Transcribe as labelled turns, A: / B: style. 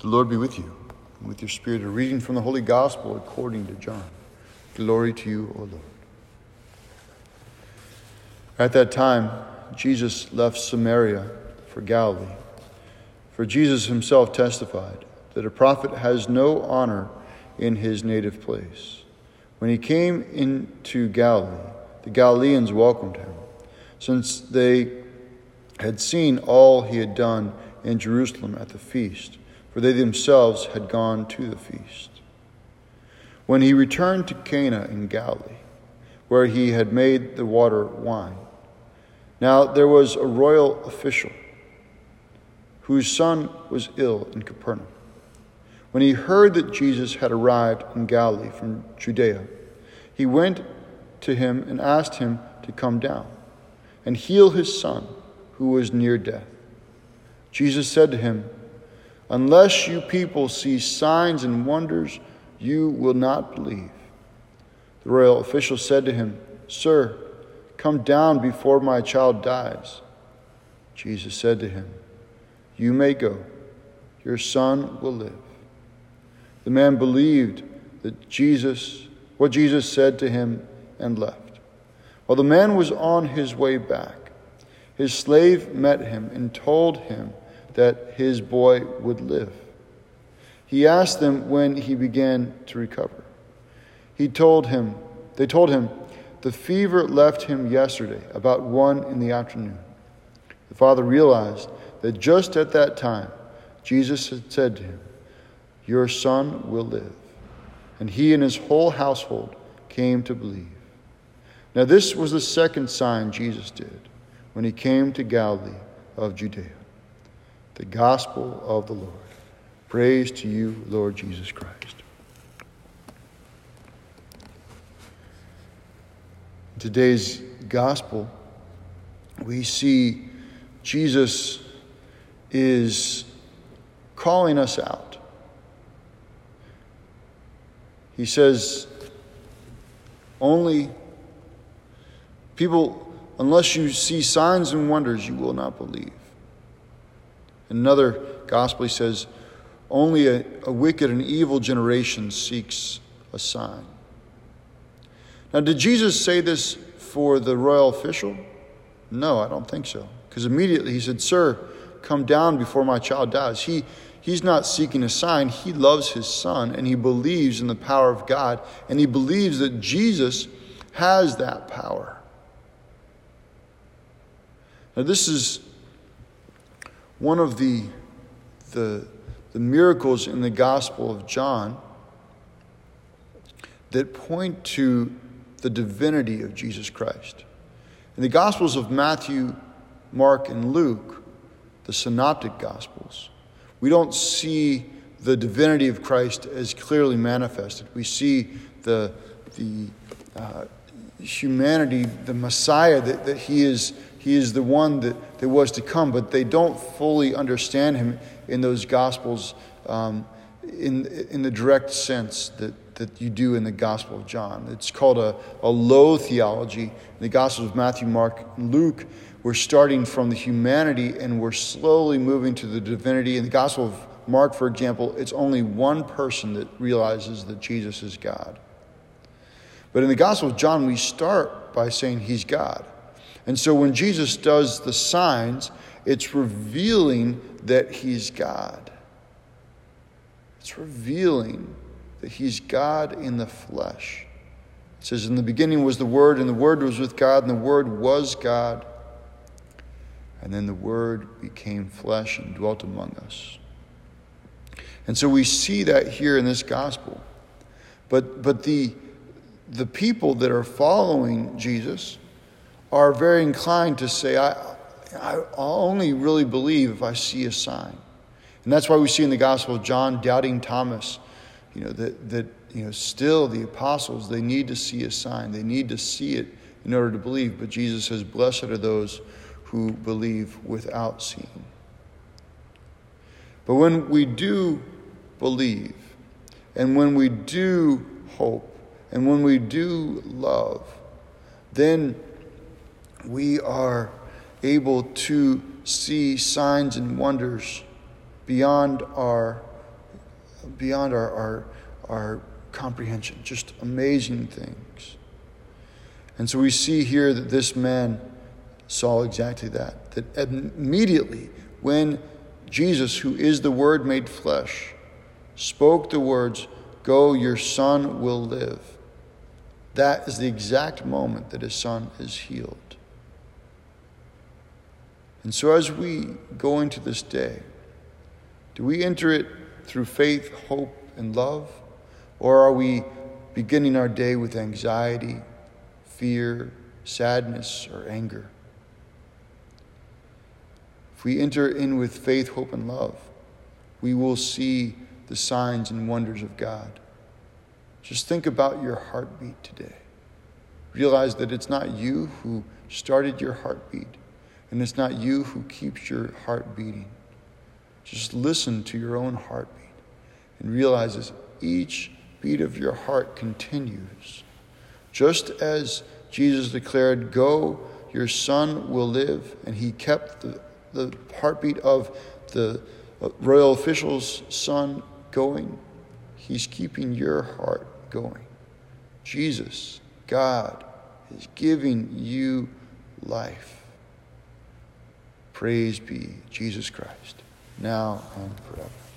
A: The Lord be with you, and with your spirit. A reading from the Holy Gospel according to John. Glory to you, O Lord. At that time, Jesus left Samaria for Galilee. For Jesus himself testified that a prophet has no honor in his native place. When he came into Galilee, the Galileans welcomed him, since they had seen all he had done in Jerusalem at the feast for they themselves had gone to the feast. When he returned to Cana in Galilee, where he had made the water wine, now there was a royal official whose son was ill in Capernaum. When he heard that Jesus had arrived in Galilee from Judea, he went to him and asked him to come down and heal his son, who was near death. Jesus said to him, Unless you people see signs and wonders, you will not believe. The royal official said to him, Sir, come down before my child dies. Jesus said to him, You may go. Your son will live. The man believed that Jesus, what Jesus said to him, and left. While the man was on his way back, his slave met him and told him that his boy would live. He asked them when he began to recover. He told him, they told him, the fever left him yesterday, about one in the afternoon. The father realized that just at that time, Jesus had said to him, Your son will live. And he and his whole household came to believe. Now, this was the second sign Jesus did when he came to Galilee of Judea the gospel of the Lord. Praise to you, Lord Jesus Christ. In today's gospel, we see Jesus is calling us out. He says, Only people, unless you see signs and wonders, you will not believe. Another gospel, he says, Only a, a wicked and evil generation seeks a sign. Now, did Jesus say this for the royal official? No, I don't think so. Because immediately he said, Sir, come down before my child dies. He, he's not seeking a sign. He loves his son and he believes in the power of God and he believes that Jesus has that power. Now, this is one of the, the, the miracles in the Gospel of John that point to the divinity of Jesus Christ. In the Gospels of Matthew, Mark, and Luke, the synoptic Gospels, we don't see the divinity of Christ as clearly manifested. We see the, the uh, humanity, the Messiah, that, that he is he is the one that, that was to come, but they don't fully understand him in those Gospels um, in, in the direct sense that, that you do in the Gospel of John. It's called a, a low theology. In the Gospels of Matthew, Mark, and Luke, we're starting from the humanity and we're slowly moving to the divinity. In the Gospel of Mark, for example, it's only one person that realizes that Jesus is God. But in the Gospel of John, we start by saying he's God. And so when Jesus does the signs, it's revealing that he's God. It's revealing that he's God in the flesh. It says, In the beginning was the Word, and the Word was with God, and the Word was God. And then the Word became flesh and dwelt among us. And so we see that here in this gospel. But, but the, the people that are following Jesus, are very inclined to say, I, I'll only really believe if I see a sign. And that's why we see in the Gospel of John doubting Thomas, you know, that, that you know, still the apostles, they need to see a sign. They need to see it in order to believe. But Jesus says, Blessed are those who believe without seeing. But when we do believe, and when we do hope, and when we do love, then we are able to see signs and wonders beyond our beyond our, our, our comprehension, just amazing things. And so we see here that this man saw exactly that. That immediately when Jesus, who is the Word made flesh, spoke the words, Go, your son will live, that is the exact moment that his son is healed. And so as we go into this day, do we enter it through faith, hope, and love? Or are we beginning our day with anxiety, fear, sadness, or anger? If we enter in with faith, hope, and love, we will see the signs and wonders of God. Just think about your heartbeat today. Realize that it's not you who started your heartbeat, and it's not you who keeps your heart beating. Just listen to your own heartbeat and realize as each beat of your heart continues, just as Jesus declared, Go, your son will live, and he kept the, the heartbeat of the uh, royal official's son going, he's keeping your heart going. Jesus, God, is giving you life. Praise be Jesus Christ, now and forever.